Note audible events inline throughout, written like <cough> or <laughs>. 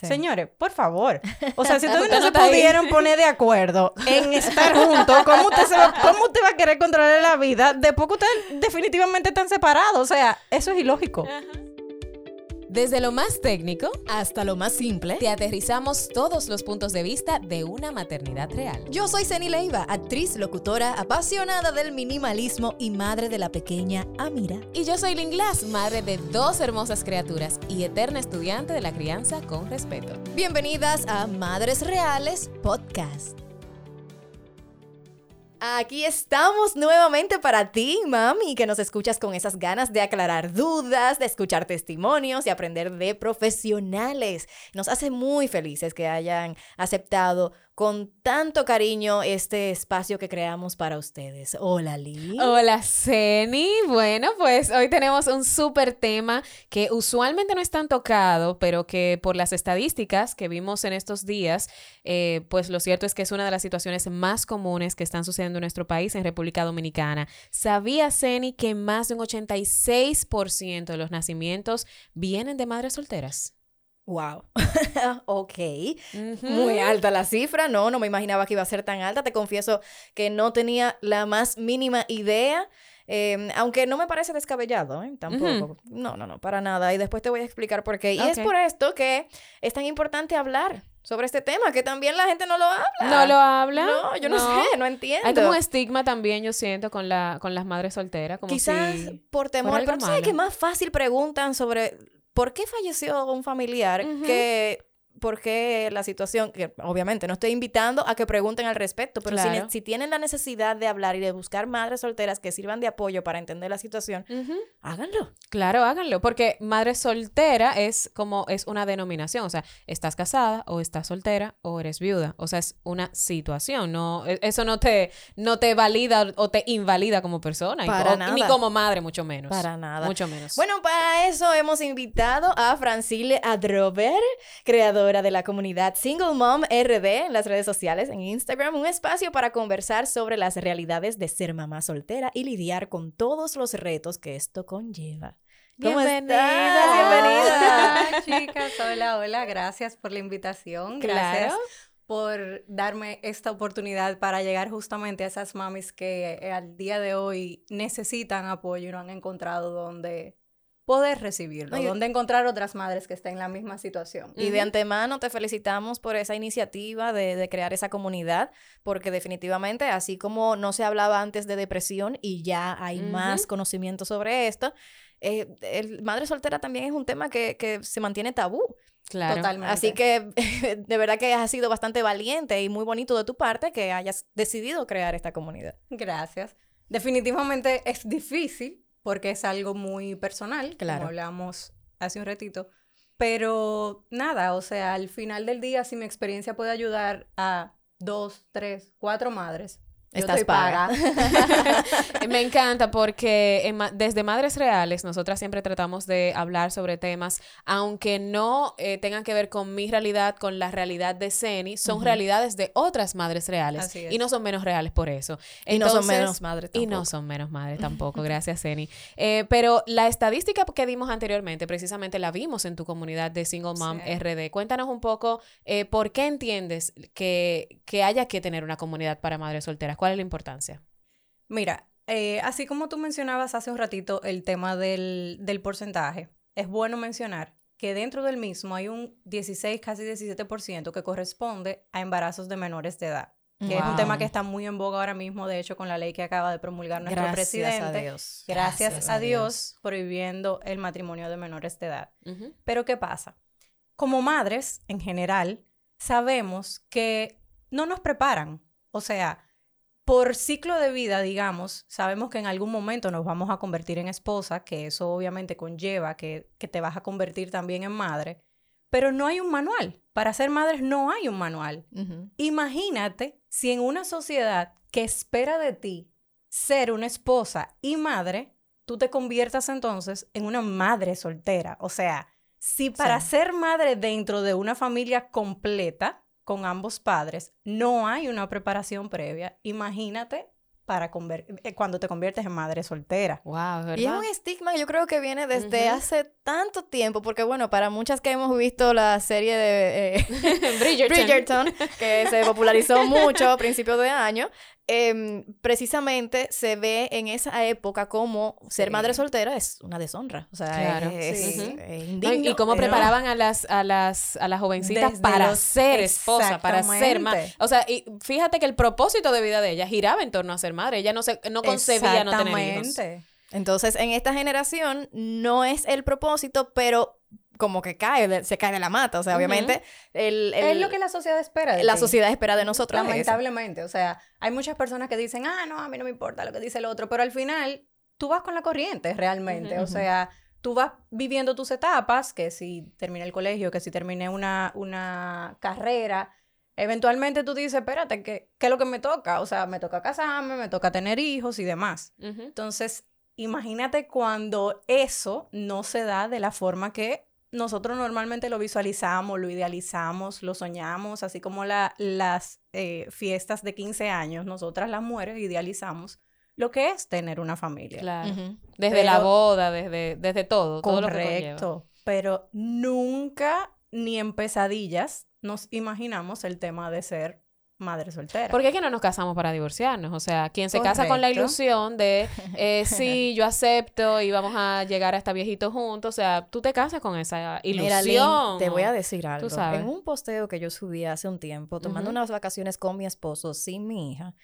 Señores, por favor. O sea, si <laughs> ustedes no se pudieron poner de acuerdo <laughs> en estar juntos, ¿cómo usted, va, ¿cómo usted va a querer controlar la vida? De poco ustedes definitivamente están separados. O sea, eso es ilógico. Desde lo más técnico hasta lo más simple, te aterrizamos todos los puntos de vista de una maternidad real. Yo soy Ceni Leiva, actriz, locutora, apasionada del minimalismo y madre de la pequeña Amira. Y yo soy Lynn Glass, madre de dos hermosas criaturas y eterna estudiante de la crianza con respeto. Bienvenidas a Madres Reales Podcast. Aquí estamos nuevamente para ti, mami, que nos escuchas con esas ganas de aclarar dudas, de escuchar testimonios y aprender de profesionales. Nos hace muy felices que hayan aceptado con tanto cariño este espacio que creamos para ustedes. Hola, Lee. Hola, Ceni. Bueno, pues hoy tenemos un súper tema que usualmente no es tan tocado, pero que por las estadísticas que vimos en estos días, eh, pues lo cierto es que es una de las situaciones más comunes que están sucediendo en nuestro país, en República Dominicana. ¿Sabía, Ceni, que más de un 86% de los nacimientos vienen de madres solteras? Wow. <laughs> ok. Muy alta la cifra. No, no me imaginaba que iba a ser tan alta. Te confieso que no tenía la más mínima idea. Em, aunque no me parece descabellado, ¿eh? Tampoco. No, no, no, para nada. Y después te voy a explicar por qué. Y es por esto que es tan importante hablar sobre este tema, que también la gente no lo habla. ¿No lo habla? No, yo no, sé, no entiendo. Hay como un estigma también, yo siento, con, la, con las madres solteras. Como Quizás por temor, pero ¿sabes que más fácil preguntan sobre ¿por qué falleció un familiar que por qué la situación, que obviamente no estoy invitando a que pregunten al respecto, pero si, tienen la necesidad de hablar y de buscar madres solteras que sirvan de apoyo para entender la situación, háganlo. Claro, háganlo, porque madre soltera es como es una denominación, o sea, estás casada o estás soltera o eres viuda, o sea, es una situación, no e, eso no te no te valida o te invalida como persona ni como madre mucho menos. Para nada. Mucho menos. Bueno, para eso hemos invitado a Francile Adrover, creadora de la comunidad Single Mom RD en las redes sociales, en Instagram, un espacio para conversar sobre las realidades de ser mamá soltera y lidiar con todos los retos que esto conlleva. ¿Cómo Bienvenida, bienvenida. <laughs> chicas, hola, hola, gracias por la invitación. Gracias por darme esta oportunidad para llegar justamente a esas mamis que eh, al día de hoy necesitan apoyo y no han encontrado donde poder recibirlo, donde encontrar otras madres que estén en la misma situación. Y de antemano te felicitamos por esa iniciativa de, crear esa comunidad, porque definitivamente, así como no se hablaba antes de depresión y ya hay más conocimiento sobre esto, eh, el madre soltera también es un tema que, se mantiene tabú. Claro. Totalmente. Así que <laughs> de verdad que has sido bastante valiente y muy bonito de tu parte que hayas decidido crear esta comunidad. Gracias. Definitivamente es difícil porque es algo muy personal, claro. como hablamos hace un ratito. Pero nada, o sea, al final del día, si mi experiencia puede ayudar a dos, tres, cuatro madres, Estás paga. <laughs> Me encanta porque desde Madres Reales nosotras siempre tratamos de hablar sobre temas, aunque no eh, tengan que ver con mi realidad, con la realidad de Ceni, son realidades de otras Madres Reales y no son menos reales por eso. y no son menos madres tampoco. Y no son menos madres tampoco, <laughs> gracias Ceni. Eh, pero la estadística que dimos anteriormente, precisamente la vimos en tu comunidad de Single Mom RD. Cuéntanos un poco eh, por qué entiendes que, que haya que tener una comunidad para madres solteras. ¿Cuál es la importancia? Mira, eh, así como tú mencionabas hace un ratito el tema del, del porcentaje, es bueno mencionar que dentro del mismo hay un 16, casi 17% que corresponde a embarazos de menores de edad, que es un tema que está muy en boga ahora mismo, de hecho, con la ley que acaba de promulgar nuestro Gracias presidente. A Dios. Gracias, a Dios, prohibiendo el matrimonio de menores de edad. Pero ¿qué pasa? Como madres, en general, sabemos que no nos preparan. O sea, por ciclo de vida, digamos, sabemos que en algún momento nos vamos a convertir en esposa, que eso obviamente conlleva que, te vas a convertir también en madre, pero no hay un manual. Para ser madres no hay un manual. Imagínate si en una sociedad que espera de ti ser una esposa y madre, tú te conviertas entonces en una madre soltera. O sea, si para ser madre dentro de una familia completa, con ambos padres, no hay una preparación previa. Imagínate para eh, cuando te conviertes en madre soltera. Wow, ¿verdad? Y es un estigma yo creo que viene desde hace tanto tiempo, porque bueno, para muchas que hemos visto la serie de eh, <laughs> Bridgerton. que se popularizó <laughs> mucho a principios de año, Em, precisamente se ve en esa época como ser madre soltera es una deshonra. O sea, es, indigno, Y cómo preparaban a las, a las, a las jovencitas para ser esposa, para ser madre. O sea, y fíjate que el propósito de vida de ella giraba en torno a ser madre. Ella no, se, no concebía no tener hijos. Entonces, en esta generación no es el propósito, pero como que cae, se cae de la mata. O sea, obviamente. El, es lo que la sociedad espera. De la sociedad espera de nosotros. Lamentablemente. O sea, hay muchas personas que dicen, ah, no, a mí no me importa lo que dice el otro. Pero al final, tú vas con la corriente realmente. O sea, tú vas viviendo tus etapas, que si terminé el colegio, que si terminé una, una carrera. Eventualmente tú dices, espérate, ¿qué, ¿qué es lo que me toca? O sea, me toca casarme, me toca tener hijos y demás. Entonces, imagínate cuando eso no se da de la forma que nosotros normalmente lo visualizamos, lo idealizamos, lo soñamos, así como las eh, fiestas de 15 años, nosotras las mujeres idealizamos lo que es tener una familia. Claro. Desde la boda, desde, desde todo. Correcto. Todo lo que pero nunca ni en pesadillas nos imaginamos el tema de ser madre soltera. Porque es que no nos casamos para divorciarnos. O sea, quien se casa con la ilusión de <laughs> eh, sí, yo acepto y vamos a llegar hasta viejito juntos. O sea, tú te casas con esa ilusión. te voy a decir algo. En un posteo que yo subí hace un tiempo, tomando unas vacaciones con mi esposo, sin mi hija,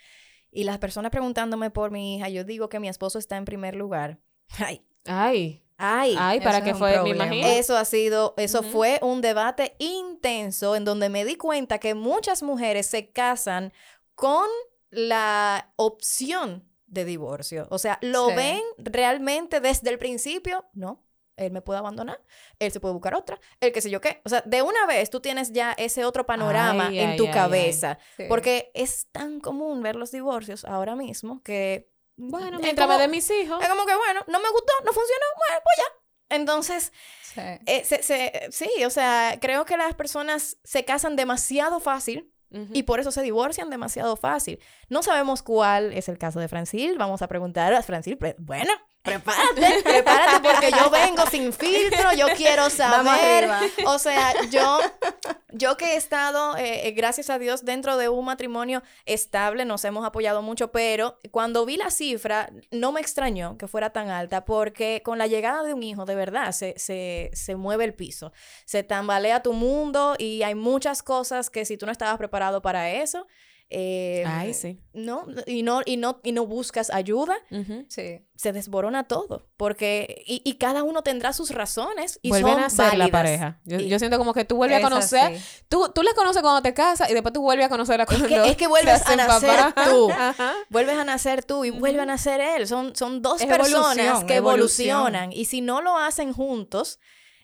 y las personas preguntándome por mi hija, yo digo que mi esposo está en primer lugar. <laughs> Ay. Ay. Ay, Ay para qué fue, me imagino. Eso ha sido, eso fue un debate intenso en donde me di cuenta que muchas mujeres se casan con la opción de divorcio. O sea, lo ven realmente desde el principio, no, él me puede abandonar, él se puede buscar otra, él qué sé yo qué. O sea, de una vez tú tienes ya ese otro panorama en tu cabeza. Porque es tan común ver los divorcios ahora mismo que bueno, mientras me de mis hijos. Es como que, bueno, no me gustó, no funcionó, bueno, pues ya. Entonces, sí. Eh, sí, o sea, creo que las personas se casan demasiado fácil y por eso se divorcian demasiado fácil. No sabemos cuál es el caso de Francil. Vamos a preguntar a Francil. Bueno, prepárate, <laughs> prepárate porque yo vengo sin filtro, yo quiero saber. O sea, yo, yo que he estado, eh, eh, gracias a Dios, dentro de un matrimonio estable, nos hemos apoyado mucho, pero cuando vi la cifra, no me extrañó que fuera tan alta, porque con la llegada de un hijo, de verdad, se, se, se mueve el piso, se tambalea tu mundo y hay muchas cosas que si tú no estabas preparado para eso, eh, Ay, sí. ¿no? Y no, y no, y no buscas ayuda, sí. se desborona todo. Porque, y, y, cada uno tendrá sus razones y Vuelven son a ser la pareja. Yo, siento como que tú vuelves a conocer, tú, tú la conoces cuando te casas y después tú vuelves a conocerla cuando Es que, es que vuelves a nacer tú. <laughs> Vuelves a nacer tú y vuelve a nacer él. Son, son dos personas que evolucionan. Y si no lo hacen juntos,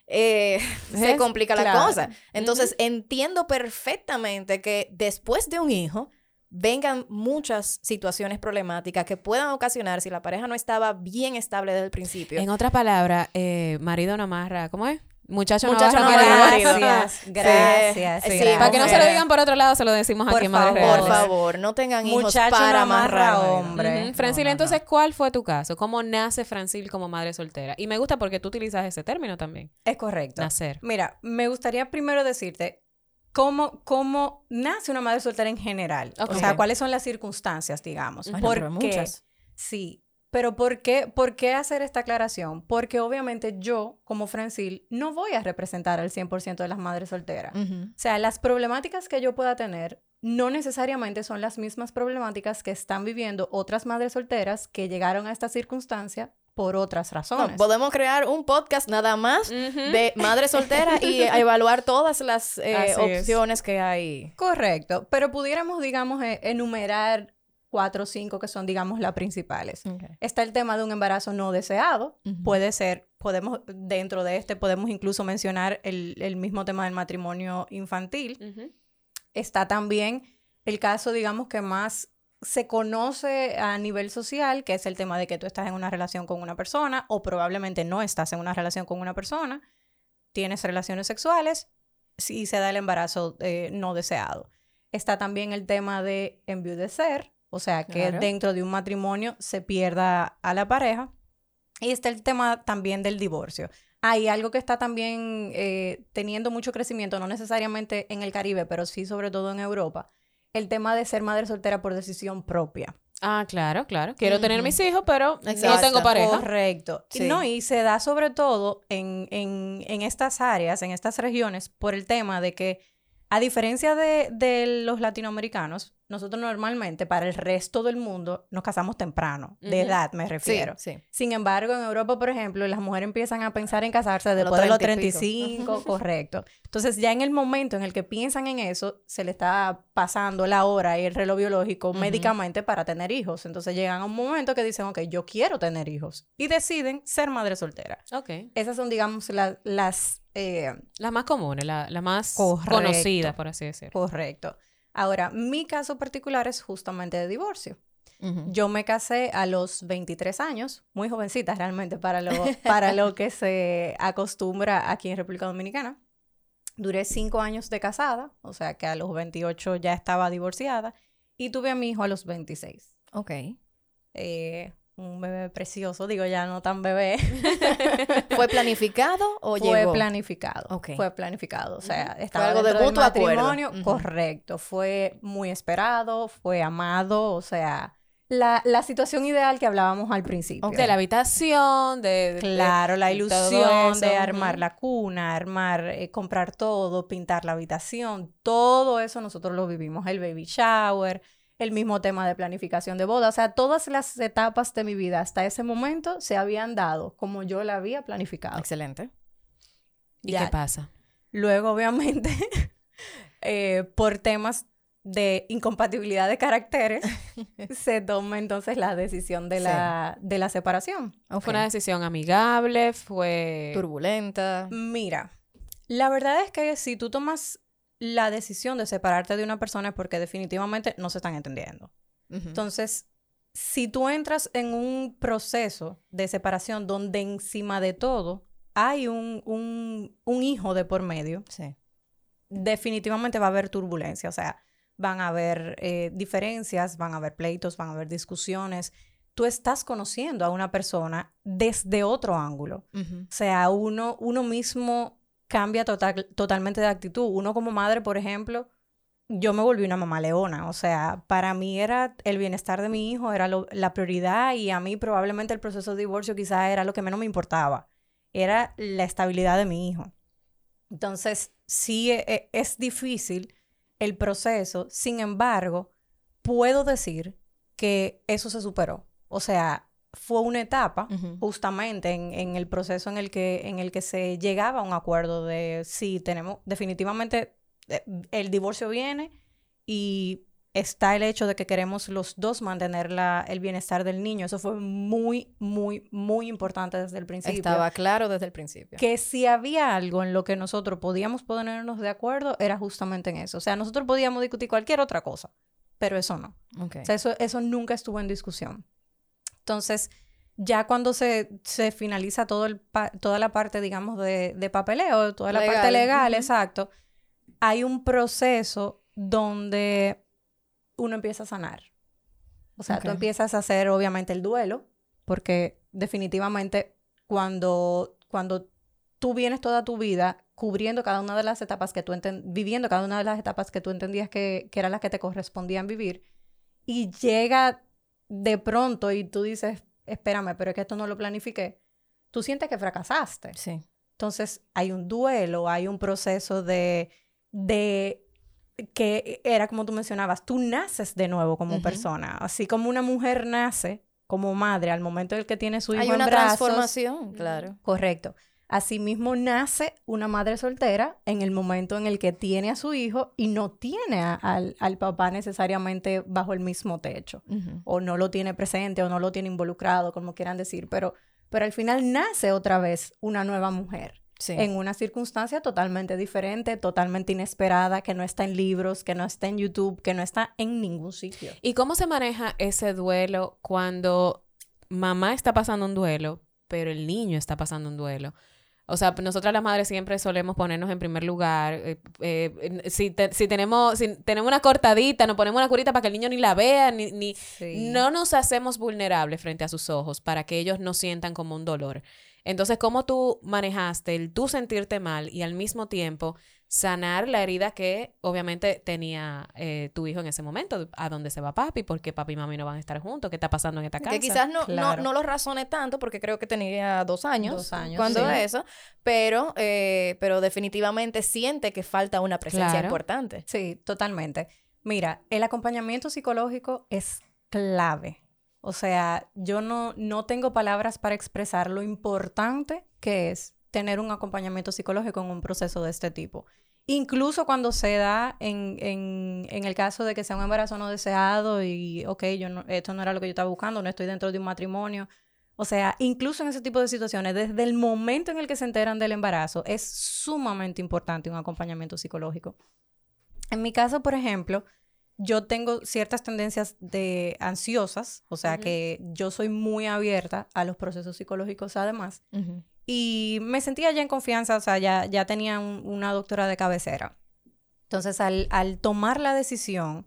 eh, <laughs> se complica la cosa. Entonces, entiendo perfectamente que después de un hijo, vengan muchas situaciones problemáticas que puedan ocasionar si la pareja no estaba bien estable desde el principio. En otra palabra, eh, marido no amarra, ¿cómo es? Muchacho, Muchacho no, Gracias, gracias. para que no se lo digan por otro lado, se lo decimos aquí en Madre Por favor, no tengan hijos Muchacho para amarrar hombre. Francil, entonces, ¿cuál fue tu caso? ¿Cómo nace Francil como madre soltera? Y me gusta porque tú utilizas ese término también. Es correcto. Nacer. Mira, me gustaría primero decirte cómo, cómo nace una madre soltera en general. O sea, cuáles son las circunstancias, digamos. Bueno, muchas. Sí, pero ¿por qué, ¿por qué hacer esta aclaración? Porque obviamente yo, como Francil, no voy a representar al 100% de las madres solteras. O sea, las problemáticas que yo pueda tener no necesariamente son las mismas problemáticas que están viviendo otras madres solteras que llegaron a esta circunstancia por otras razones. podemos crear un podcast nada más de madre soltera y <laughs> evaluar todas las eh, opciones que hay. Correcto, pero pudiéramos, digamos, e, enumerar cuatro o cinco que son, digamos, las principales. Está el tema de un embarazo no deseado. Puede ser, podemos, dentro de este, podemos incluso mencionar el, el mismo tema del matrimonio infantil. Está también el caso, digamos, que más se conoce a nivel social, que es el tema de que tú estás en una relación con una persona o probablemente no estás en una relación con una persona, tienes relaciones sexuales y se da el embarazo eh, no deseado. Está también el tema de enviudecer, O sea, que dentro de un matrimonio se pierda a la pareja. Y está el tema también del divorcio. Hay algo que está también eh, teniendo mucho crecimiento, no necesariamente en el Caribe, pero sí sobre todo en Europa, el tema de ser madre soltera por decisión propia. Ah, claro, claro. Quiero tener mis hijos, pero no tengo pareja. Correcto. No, y se da sobre todo en, en, en estas áreas, en estas regiones, por el tema de que, a diferencia de, de los latinoamericanos, nosotros normalmente para el resto del mundo nos casamos temprano, de edad me refiero. Sin embargo, en Europa, por ejemplo, las mujeres empiezan a pensar en casarse después de los 35, <laughs> correcto. Entonces, ya en el momento en el que piensan en eso, se le está pasando la hora y el reloj biológico médicamente para tener hijos. Entonces, llegan a un momento que dicen, ok, yo quiero tener hijos. Y deciden ser madre soltera. Ok. Esas son, digamos, las... Eh, las más comunes, las más conocidas, por así decirlo. Correcto. Ahora, mi caso particular es justamente de divorcio. Yo me casé a los 23 años, muy jovencita realmente para lo, para lo que se acostumbra aquí en República Dominicana. Duré cinco años de casada, o sea que a los 28 ya estaba divorciada y tuve a mi hijo a los 26. Ok. Eh, un bebé precioso, digo ya no tan bebé. <laughs> ¿Fue planificado o Fue planificado. Fue planificado, o sea, estaba algo de mutuo matrimonio, correcto, fue muy esperado, fue amado, o sea, la, la, situación ideal que hablábamos al principio. De la habitación, de... claro, la ilusión de armar la cuna, armar, eh, comprar todo, pintar la habitación, todo eso nosotros lo vivimos, el baby shower, el mismo tema de planificación de boda. O sea, todas las etapas de mi vida hasta ese momento se habían dado como yo la había planificado. Excelente. ¿Y qué pasa? Luego, obviamente, <laughs> eh, por temas de incompatibilidad de caracteres, <laughs> se toma entonces la decisión de, la, de la separación. ¿Fue una decisión amigable? ¿Fue turbulenta? Mira, la verdad es que si tú tomas la decisión de separarte de una persona es porque definitivamente no se están entendiendo. Entonces, si tú entras en un proceso de separación donde encima de todo hay un, un, hijo de por medio, definitivamente va a haber turbulencia. O sea, van a haber eh, diferencias, van a haber pleitos, van a haber discusiones. Tú estás conociendo a una persona desde otro ángulo. O sea, uno, uno mismo cambia total, totalmente de actitud. Uno como madre, por ejemplo, yo me volví una mamá leona. O sea, para mí era el bienestar de mi hijo, era la prioridad y a mí probablemente el proceso de divorcio quizás era lo que menos me importaba. Era la estabilidad de mi hijo. Entonces, sí e, e, es difícil el proceso, sin embargo, puedo decir que eso se superó. O sea, fue una etapa justamente en, el proceso en el, que, en el que se llegaba a un acuerdo de si tenemos definitivamente eh, el divorcio viene y está el hecho de que queremos los dos mantener la, el bienestar del niño. Eso fue muy, muy, muy importante desde el principio. Estaba claro desde el principio. Que si había algo en lo que nosotros podíamos ponernos de acuerdo, era justamente en eso. O sea, nosotros podíamos discutir cualquier otra cosa, pero eso no. O sea, eso, eso nunca estuvo en discusión. Entonces, ya cuando se, finaliza todo el toda la parte, digamos, de, papeleo, toda la parte legal, exacto, hay un proceso donde uno empieza a sanar. O sea, tú empiezas a hacer, obviamente, el duelo, porque definitivamente cuando, cuando tú vienes toda tu vida cubriendo cada una de las etapas que tú viviendo cada una de las etapas que tú entendías que, que eran las que te correspondían vivir, y llega de pronto y tú dices, espérame, pero es que esto no lo planifiqué, tú sientes que fracasaste. Sí. Entonces hay un duelo, hay un proceso de, de que era como tú mencionabas, tú naces de nuevo como persona, así como una mujer nace como madre al momento en el que tiene su hijo Hay una transformación, claro. Correcto. Asimismo nace una madre soltera en el momento en el que tiene a su hijo y no tiene al, papá necesariamente bajo el mismo techo, o no lo tiene presente, o no lo tiene involucrado, como quieran decir, pero, pero al final nace otra vez una nueva mujer. En una circunstancia totalmente diferente, totalmente inesperada, que no está en libros, que no está en YouTube, que no está en ningún sitio. ¿Y cómo se maneja ese duelo cuando mamá está pasando un duelo, pero el niño está pasando un duelo? O sea, nosotras las madres siempre solemos ponernos en primer lugar. Eh, eh, si, si, tenemos, si tenemos una cortadita, nos ponemos una curita para que el niño ni la vea, ni, ni no nos hacemos vulnerables frente a sus ojos para que ellos no sientan como un dolor. Entonces, ¿cómo tú manejaste el tú sentirte mal y al mismo tiempo sanar la herida que obviamente tenía eh, tu hijo en ese momento? ¿A dónde se va papi? ¿Por qué papi y mami no van a estar juntos? ¿Qué está pasando en esta casa? Que quizás no, no, lo razone tanto porque creo que tenía dos años, dos años cuando eso, pero, eh, pero definitivamente siente que falta una presencia importante. Sí, totalmente. Mira, el acompañamiento psicológico es clave o sea, yo no, no tengo palabras para expresar lo importante que es tener un acompañamiento psicológico en un proceso de este tipo. Incluso cuando se da en, en, en, el caso de que sea un embarazo no deseado y, ok, yo no, esto no era lo que yo estaba buscando, no estoy dentro de un matrimonio. O sea, incluso en ese tipo de situaciones, desde el momento en el que se enteran del embarazo, es sumamente importante un acompañamiento psicológico. En mi caso, por ejemplo, yo tengo ciertas tendencias de ansiosas, o sea que yo soy muy abierta a los procesos psicológicos además. Y me sentía ya en confianza, o sea, ya, ya tenía una doctora de cabecera. Entonces, al, al, tomar la decisión,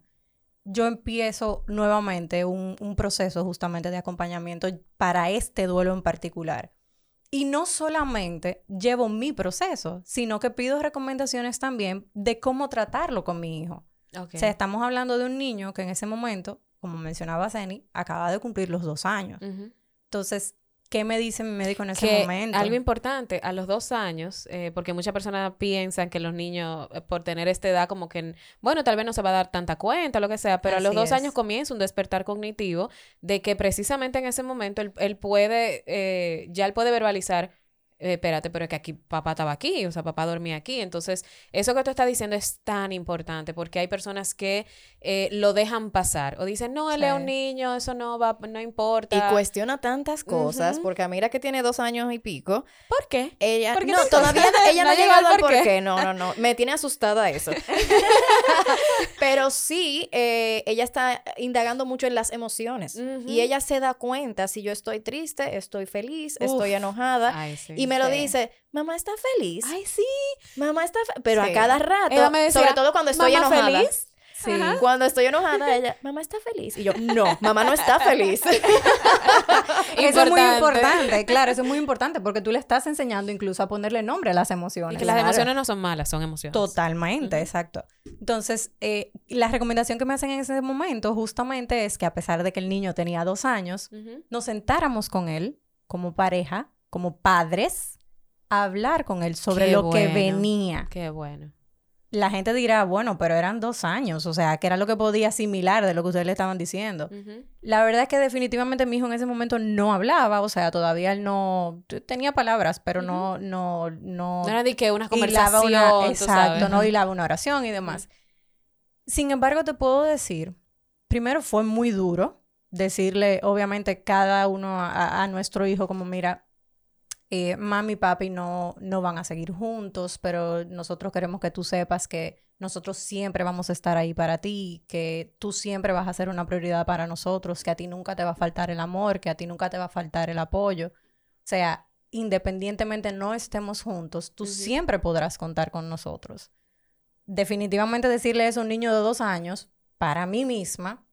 yo empiezo nuevamente un, un proceso justamente de acompañamiento para este duelo en particular. Y no solamente llevo mi proceso, sino que pido recomendaciones también de cómo tratarlo con mi hijo. O sea, estamos hablando de un niño que en ese momento, como mencionaba Zeni, acaba de cumplir los dos años. Entonces, ¿qué me dice mi médico en ese momento? Algo importante, a los dos años, eh, porque muchas personas piensan que los niños, eh, por tener esta edad, como que, bueno, tal vez no se va a dar tanta cuenta, lo que sea, pero a los dos años comienza un despertar cognitivo de que precisamente en ese momento él, puede, eh, ya él puede verbalizar eh, espérate, pero es que aquí papá estaba aquí, o sea, papá dormía aquí. Entonces, eso que tú estás diciendo es tan importante porque hay personas que eh, lo dejan pasar o dicen, no, él es un niño, eso no va, no importa. Y cuestiona tantas cosas porque a mira que tiene dos años y pico. ¿Por qué? Ella, no, todavía ella <laughs> no ha llegado al por qué. No, no, no, me tiene asustada eso. <laughs> pero sí, eh, ella está indagando mucho en las emociones y ella se da cuenta si yo estoy triste, estoy feliz, estoy enojada. Ay, sí me lo dice, mamá está feliz. Ay, sí. Mamá está Pero a cada rato, sobre todo cuando estoy enojada. Feliz? Sí. Cuando estoy enojada, ella, mamá está feliz. Y yo, no, mamá no está feliz. <laughs> <laughs> eso es muy importante, claro, eso es muy importante porque tú le estás enseñando incluso a ponerle nombre a las emociones. Y que las emociones no son malas, son emociones. Totalmente, exacto. Entonces, eh, la recomendación que me hacen en ese momento justamente es que a pesar de que el niño tenía dos años, nos sentáramos con él como pareja como padres, hablar con él sobre lo que venía. Qué bueno. La gente dirá, bueno, pero eran dos años, o sea, que era lo que podía asimilar de lo que ustedes le estaban diciendo. La verdad es que definitivamente mi hijo en ese momento no hablaba, o sea, todavía él no tenía palabras, pero no, no, no. No era de que una conversación. exacto, no hilaba una oración y demás. Sin embargo, te puedo decir, primero fue muy duro decirle, obviamente, cada uno a nuestro hijo, como, mira, eh, mami y papi no, no van a seguir juntos, pero nosotros queremos que tú sepas que nosotros siempre vamos a estar ahí para ti, que tú siempre vas a ser una prioridad para nosotros, que a ti nunca te va a faltar el amor, que a ti nunca te va a faltar el apoyo. O sea, independientemente no estemos juntos, tú siempre podrás contar con nosotros. Definitivamente decirle eso a un niño de dos años, para mí misma,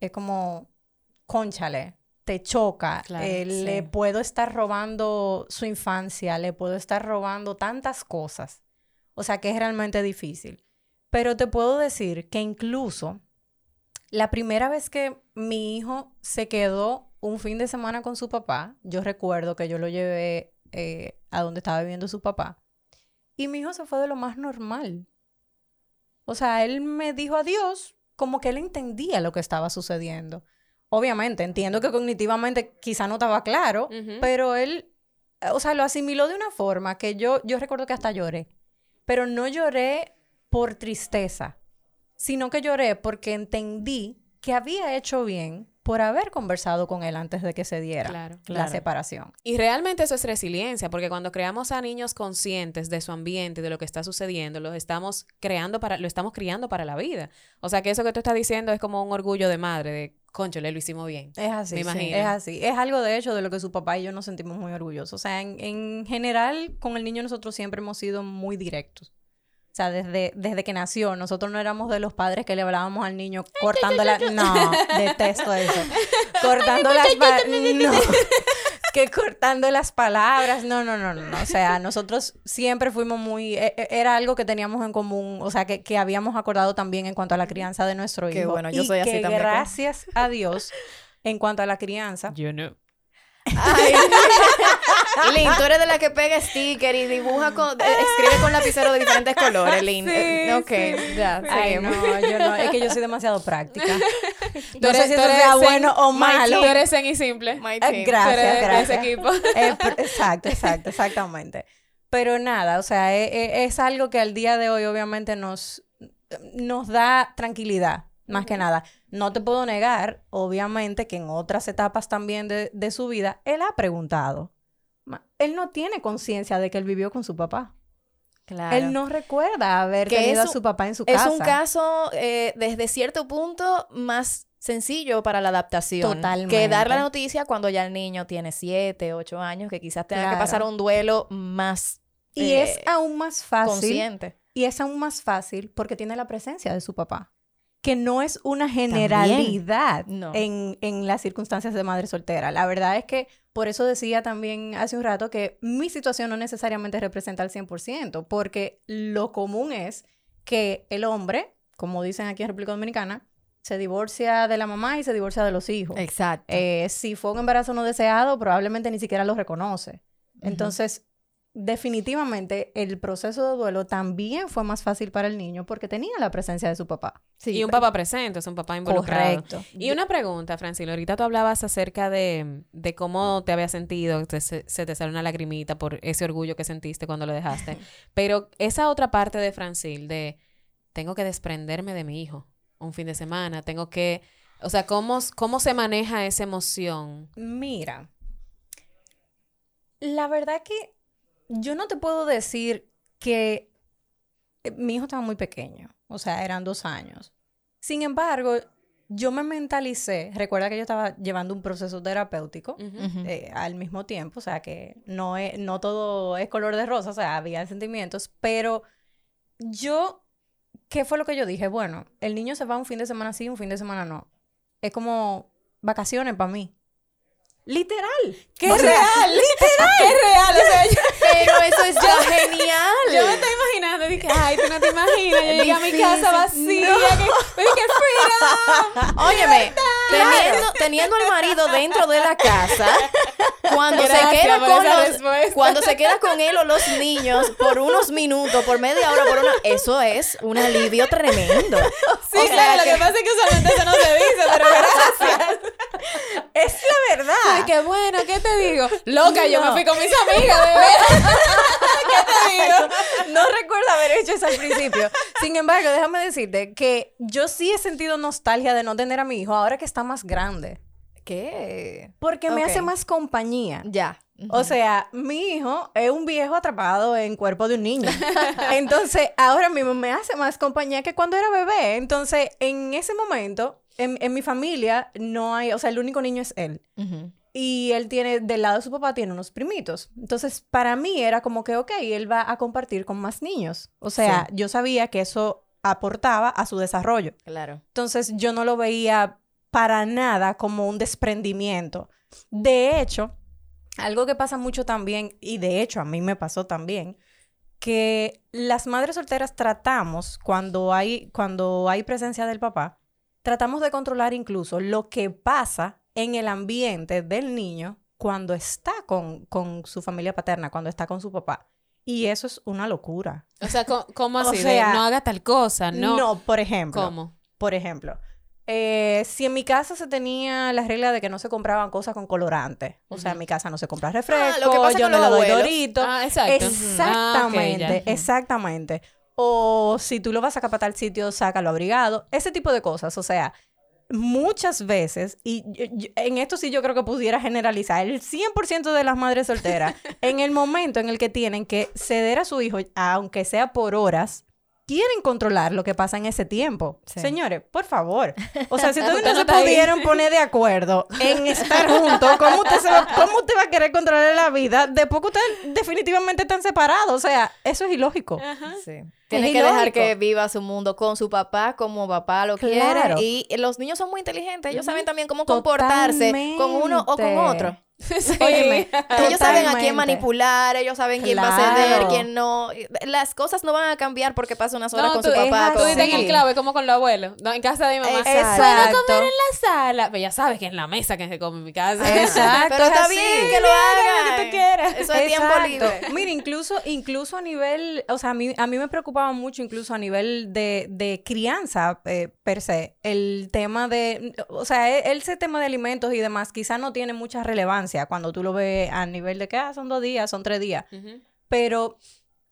es como, conchale, te choca, eh, le puedo estar robando su infancia, le puedo estar robando tantas cosas. O sea que es realmente difícil. Pero te puedo decir que incluso la primera vez que mi hijo se quedó un fin de semana con su papá, yo recuerdo que yo lo llevé eh, a donde estaba viviendo su papá. Y mi hijo se fue de lo más normal. O sea, él me dijo adiós, como que él entendía lo que estaba sucediendo. Obviamente, entiendo que cognitivamente quizá no estaba claro, pero él, o sea, lo asimiló de una forma que yo, yo recuerdo que hasta lloré. Pero no lloré por tristeza, sino que lloré porque entendí que había hecho bien por haber conversado con él antes de que se diera la separación. Y realmente eso es resiliencia, porque cuando creamos a niños conscientes de su ambiente, de lo que está sucediendo, los estamos creando para, lo estamos criando para la vida. O sea que eso que tú estás diciendo es como un orgullo de madre, de conchole, lo hicimos bien. Es así, Me sí, imagino. es así. Es algo de hecho de lo que su papá y yo nos sentimos muy orgullosos. O sea, en, en general, con el niño nosotros siempre hemos sido muy directos. O sea, desde, desde que nació, nosotros no éramos de los padres que le hablábamos al niño cortando la... No, detesto eso. <laughs> Cortando las... No. <laughs> Que cortando las palabras. No, no, no, no, no. O sea, nosotros siempre fuimos muy... e- e- Era algo que teníamos en común. O sea, que, que habíamos acordado también en cuanto a la crianza de nuestro hijo. Qué bueno, yo Y soy así que también, gracias a Dios, en cuanto a la crianza, Yo no. Ay, <laughs> <laughs> Lynn, tú eres de la que pega sticker y dibuja con, eh, escribe con lapicero de diferentes <laughs> colores, Lynn. Eh, ok, ya, Ay, seguimos. no, yo no, es que yo soy demasiado práctica. <laughs> Tú No sé eres- si tú eso eres sea bueno o malo. Tú eres zen y simple. My Eh, team. Tú eres gracias, de ese gracias. equipo. Eh, exacto, exacto, exactamente. Pero nada, o sea, e- e- es, algo que al día de hoy obviamente nos, nos da tranquilidad, más que nada. No te puedo negar, obviamente, que en otras etapas también de, de su vida, él ha preguntado. Él no tiene conciencia de que él vivió con su papá. Claro. Él no recuerda haber Que tenido es a su papá en su Es casa. un caso eh, desde cierto punto más sencillo para la adaptación. Que dar Totalmente. la noticia cuando ya el niño tiene siete, ocho años, que quizás tenga que pasar un duelo más Y eh, es aún más fácil. consciente. Y es aún más fácil porque tiene la presencia de su papá. Que no es una generalidad No. en, en las circunstancias de madre soltera. La verdad es que por eso decía también hace un rato que mi situación no necesariamente representa al 100%, porque lo común es que el hombre, como dicen aquí en República Dominicana, se divorcia de la mamá y se divorcia de los hijos. Exacto. Eh, si fue un embarazo no deseado, probablemente ni siquiera lo reconoce. Entonces, definitivamente el proceso de duelo también fue más fácil para el niño porque tenía la presencia de su papá. y un papá presente, es un papá involucrado. Correcto. Y una pregunta, Francilo. Ahorita tú hablabas acerca de, de cómo te había sentido, se te salió una lagrimita por ese orgullo que sentiste cuando lo dejaste. <laughs> Pero esa otra parte de Francil, de tengo que desprenderme de mi hijo un fin de semana, tengo que. O sea, ¿cómo, cómo se maneja esa emoción? Mira, la verdad que yo no te puedo decir que eh, mi hijo estaba muy pequeño, o sea, eran dos años. Sin embargo, yo me mentalicé, recuerda que yo estaba llevando un proceso terapéutico eh, al mismo tiempo, o sea, que no, es, no todo es color de rosa, o sea, había sentimientos, pero yo, ¿qué fue lo que yo dije? Bueno, el niño se va un fin de semana sí, un fin de semana no. Es como vacaciones para mí. Literal. ¡Qué O sea, real! <laughs> ¡Literal! ¡Qué real! O sea, yo, <laughs> Pero eso es ya <laughs> genial. yo me estoy imaginando, dije, ay, tú no te imaginas, yo llegué a mi casa vacía, que, me dije, freedom. Óyeme, teniendo, teniendo al marido dentro de la casa, cuando Gracias se queda con los, respuesta. cuando se queda con él o los niños por unos minutos, por media hora, por una, eso es un alivio tremendo. Sí, O sea claro, lo que- que pasa es que usualmente eso no se dice, pero gracias. Es la verdad. Ay, qué bueno, ¿qué te digo? Loca, yo me No. fui con mis amigas, bebé. <laughs> ¿Qué te digo? no recuerdo haber hecho eso al principio. Sin embargo, déjame decirte que yo sí he sentido nostalgia de no tener a mi hijo ahora que está más grande. ¿Qué? Porque me hace más compañía. Ya. O sea, mi hijo es un viejo atrapado en cuerpo de un niño. <laughs> Entonces, ahora mismo me hace más compañía que cuando era bebé. Entonces, en ese momento, en, en mi familia, no hay, o sea, el único niño es él. Y él tiene, del lado de su papá, tiene unos primitos. Entonces, para mí era como que, ok, él va a compartir con más niños. O sea, yo sabía que eso aportaba a su desarrollo. Claro. Entonces, yo no lo veía para nada como un desprendimiento. De hecho, algo que pasa mucho también, y de hecho a mí me pasó también, que las madres solteras tratamos, cuando hay, cuando hay presencia del papá, tratamos de controlar incluso lo que pasa en el ambiente del niño cuando está con, con su familia paterna, cuando está con su papá. Y eso es una locura. O sea, ¿cómo <laughs> O así? De, sea, no haga tal cosa, no. no por ejemplo. ¿Cómo? Por ejemplo, eh, si en mi casa se tenía la regla de que no se compraban cosas con colorante, o sea, en mi casa no se compra refresco, Ah, lo que pasa yo no le doy dorito. Ah, exacto. Exactamente, Ah, exactamente. O si tú lo vas a sacar para tal sitio, sácalo abrigado. Ese tipo de cosas. O sea, muchas veces, y yo- yo- en esto sí yo creo que pudiera generalizar, el 100% de las madres solteras, <laughs> en el momento en el que tienen que ceder a su hijo, aunque sea por horas, quieren controlar lo que pasa en ese tiempo. Sí. Señores, por favor. O sea, si <laughs> ustedes Usted no se pudieron poner de acuerdo en estar juntos, ¿cómo usted, se va, ¿cómo usted va a querer controlar la vida después que ustedes definitivamente están separados? O sea, eso es ilógico. Sí. Tiene que ilógico. dejar que viva su mundo con su papá como papá lo Claro. quiere. Y los niños son muy inteligentes. Ellos saben también cómo comportarse con uno o con otro. <laughs> Sí. Óyeme, Ellos saben a quién manipular, ellos saben quién va a ceder, quién no. Las cosas no van a cambiar porque pasa unas horas No, con tú, su papá. tú dices el clave como con los abuelos. No, en casa de mi mamá. Exacto. Puedo comer en la sala. Pero ya sabes que en la mesa que se come en mi casa. Exacto. Pero está es así. bien que lo Hagan lo que tú quieras. Eso es tiempo Exacto. libre. <laughs> Mira, incluso, incluso a nivel, o sea, a mí, a mí me preocupaba mucho, incluso a nivel de, de crianza eh, per se, el tema de, o sea, e- ese tema de alimentos y demás quizá no tiene mucha relevancia cuando tú lo ves a nivel de que ah, son dos días, son tres días, pero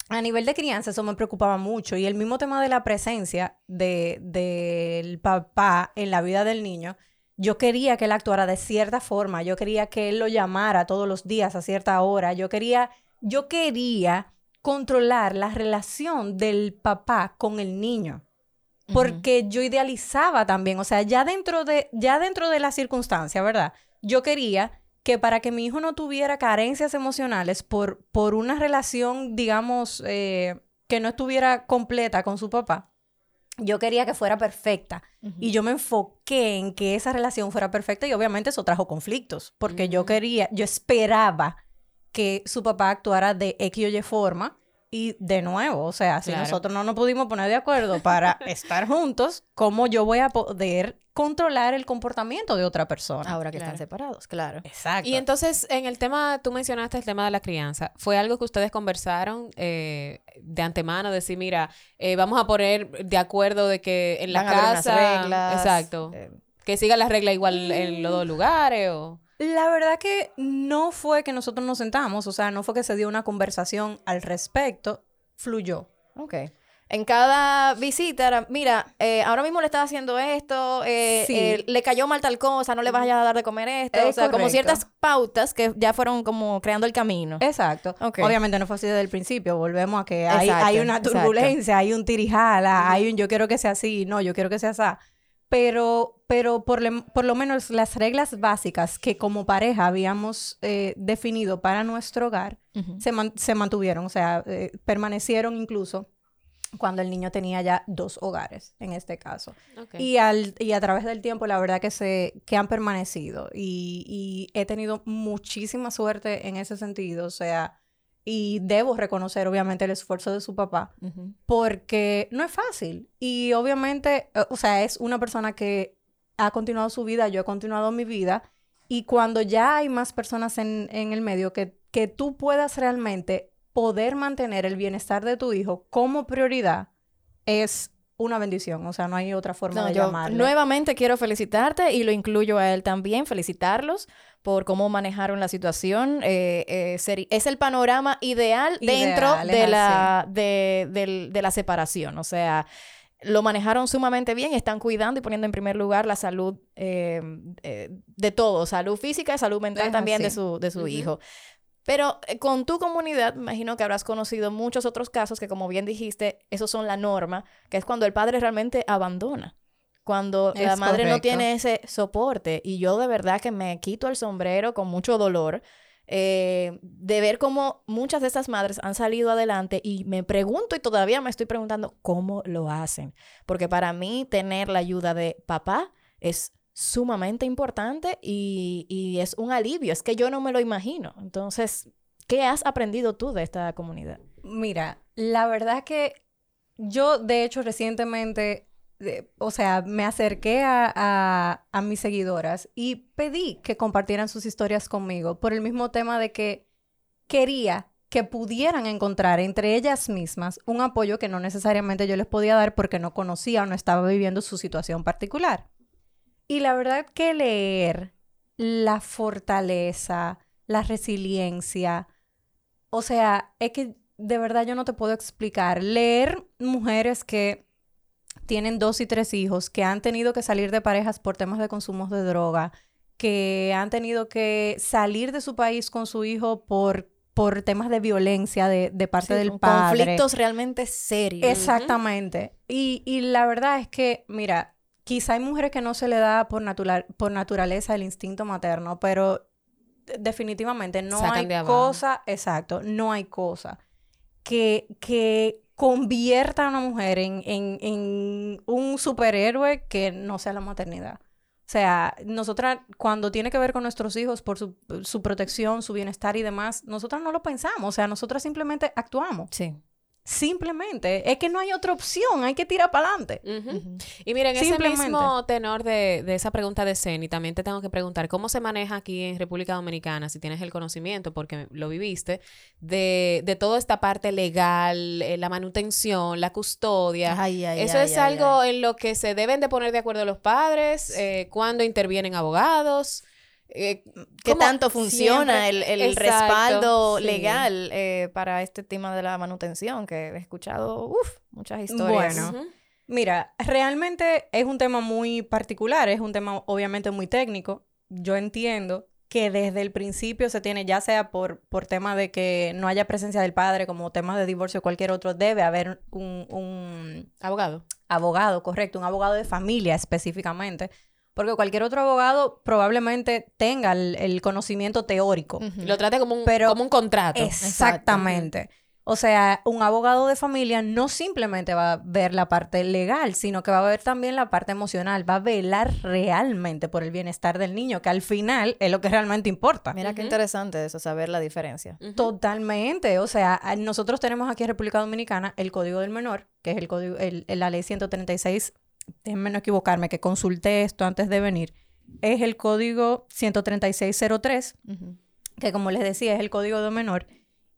a nivel de crianza eso me preocupaba mucho y el mismo tema de la presencia de, del papá en la vida del niño. Yo quería que él actuara de cierta forma, yo quería que él lo llamara todos los días a cierta hora, yo quería, yo quería controlar la relación del papá con el niño. Porque yo idealizaba también, o sea, ya dentro de, ya dentro de la circunstancia, ¿verdad? Yo quería que para que mi hijo no tuviera carencias emocionales por, por una relación, digamos, eh, que no estuviera completa con su papá, yo quería que fuera perfecta. Y yo me enfoqué en que esa relación fuera perfecta y obviamente eso trajo conflictos, porque yo quería, yo esperaba que su papá actuara de X o Y forma. Y de nuevo, o sea, si Claro. nosotros no nos pudimos poner de acuerdo para <laughs> estar juntos, ¿cómo yo voy a poder controlar el comportamiento de otra persona? Ahora que Claro. están separados, claro. Exacto. Y entonces, en el tema, tú mencionaste el tema de la crianza. ¿Fue algo que ustedes conversaron eh, de antemano? Decir, mira, eh, vamos a poner de acuerdo de que en la Van a haber unas casa... reglas, Exacto. eh, Que siga la regla igual en los dos lugares o... La verdad que no fue que nosotros nos sentamos, o sea, no fue que se dio una conversación al respecto, fluyó. Ok. En cada visita era, mira, eh, ahora mismo le estás haciendo esto, eh, Sí. eh, le cayó mal tal cosa, no le vayas a dar de comer esto. Es o sea, como ciertas pautas que ya fueron como creando el camino. Exacto. Ok. Obviamente no fue así desde el principio, volvemos a que hay, Exacto, hay una exacto. turbulencia, hay un tirijala, hay un yo quiero que sea así, no, yo quiero que sea así. Pero, pero por, le- por lo menos las reglas básicas que como pareja habíamos eh, definido para nuestro hogar se, man- se mantuvieron, o sea, eh, permanecieron incluso cuando el niño tenía ya dos hogares, en este caso. Y, al, y a través del tiempo, la verdad que se que han permanecido. Y, y he tenido muchísima suerte en ese sentido. O sea, y debo reconocer, obviamente, el esfuerzo de su papá, porque no es fácil. Y obviamente, eh, o sea, es una persona que ha continuado su vida, yo he continuado mi vida. Y cuando ya hay más personas en, en el medio, que, que tú puedas realmente poder mantener el bienestar de tu hijo como prioridad, es una bendición. O sea, no hay otra forma No, de yo llamarlo. nuevamente quiero felicitarte y lo incluyo a él también, felicitarlos por cómo manejaron la situación. Eh, eh, seri- es el panorama ideal, dentro Ideal, es de la, de, del- de la separación. O sea, lo manejaron sumamente bien están cuidando y poniendo en primer lugar la salud eh, eh, de todo, salud física y salud mental Es también de así. su, de su Ujú. hijo. Pero eh, con tu comunidad, imagino que habrás conocido muchos otros casos que, como bien dijiste, esos son la norma, que es cuando el padre realmente abandona. Cuando la madre no tiene ese soporte. Y yo de verdad que me quito el sombrero con mucho dolor eh, de ver cómo muchas de estas madres han salido adelante y me pregunto y todavía me estoy preguntando cómo lo hacen. Porque para mí tener la ayuda de papá es sumamente importante y, y es un alivio. Es que yo no me lo imagino. Entonces, ¿qué has aprendido tú de esta comunidad? Mira, la verdad que yo, de hecho, recientemente, o sea, me acerqué a, a- a mis seguidoras y pedí que compartieran sus historias conmigo por el mismo tema de que quería que pudieran encontrar entre ellas mismas un apoyo que no necesariamente yo les podía dar porque no conocía o no estaba viviendo su situación particular. Y la verdad que leer la fortaleza, la resiliencia, o sea, es que de verdad yo no te puedo explicar. Leer mujeres que tienen dos y tres hijos, que han tenido que salir de parejas por temas de consumos de droga, que han tenido que salir de su país con su hijo por por temas de violencia de, de parte del padre. Conflictos realmente serios. Exactamente. y, y la verdad es que, mira, quizá hay mujeres que no se le da por, natural, por naturaleza el instinto materno, pero definitivamente no hay cosa, exacto, no hay cosa que, que convierta a una mujer en, en, en, un superhéroe que no sea la maternidad. O sea, nosotras cuando tiene que ver con nuestros hijos por su, su protección, su bienestar y demás, nosotras no lo pensamos, o sea, nosotras simplemente actuamos. Sí. Simplemente, es que no hay otra opción, hay que tirar para adelante. Y miren, ese mismo tenor de, de, esa pregunta de Zen, y también te tengo que preguntar, ¿cómo se maneja aquí en República Dominicana, si tienes el conocimiento, porque lo viviste, de, de toda esta parte legal, eh, la manutención, la custodia? ¿Eso es algo en lo que se deben de poner de acuerdo los padres? Eh, ¿Cuándo intervienen abogados? Eh, ¿Qué tanto funciona el, respaldo legal eh, para este tema de la manutención? Que he escuchado muchas historias. Bueno, mira, realmente es un tema muy particular, es un tema obviamente muy técnico. Yo entiendo que desde el principio se tiene, ya sea por, por tema de que no haya presencia del padre, como temas de divorcio o cualquier otro, debe haber un, un abogado. Abogado, correcto, un abogado de familia específicamente porque cualquier otro abogado probablemente tenga el, conocimiento teórico. Lo trate como un, como un contrato. Exactamente. O sea, un abogado de familia no simplemente va a ver la parte legal, sino que va a ver también la parte emocional, va a velar realmente por el bienestar del niño, que al final es lo que realmente importa. Mira qué interesante eso, saber la diferencia. Totalmente. O sea, nosotros tenemos aquí en República Dominicana el Código del Menor, que es el código, el, la ley 136 déjenme no equivocarme, que consulté esto antes de venir, es el código 13603, que como les decía es el código de menor.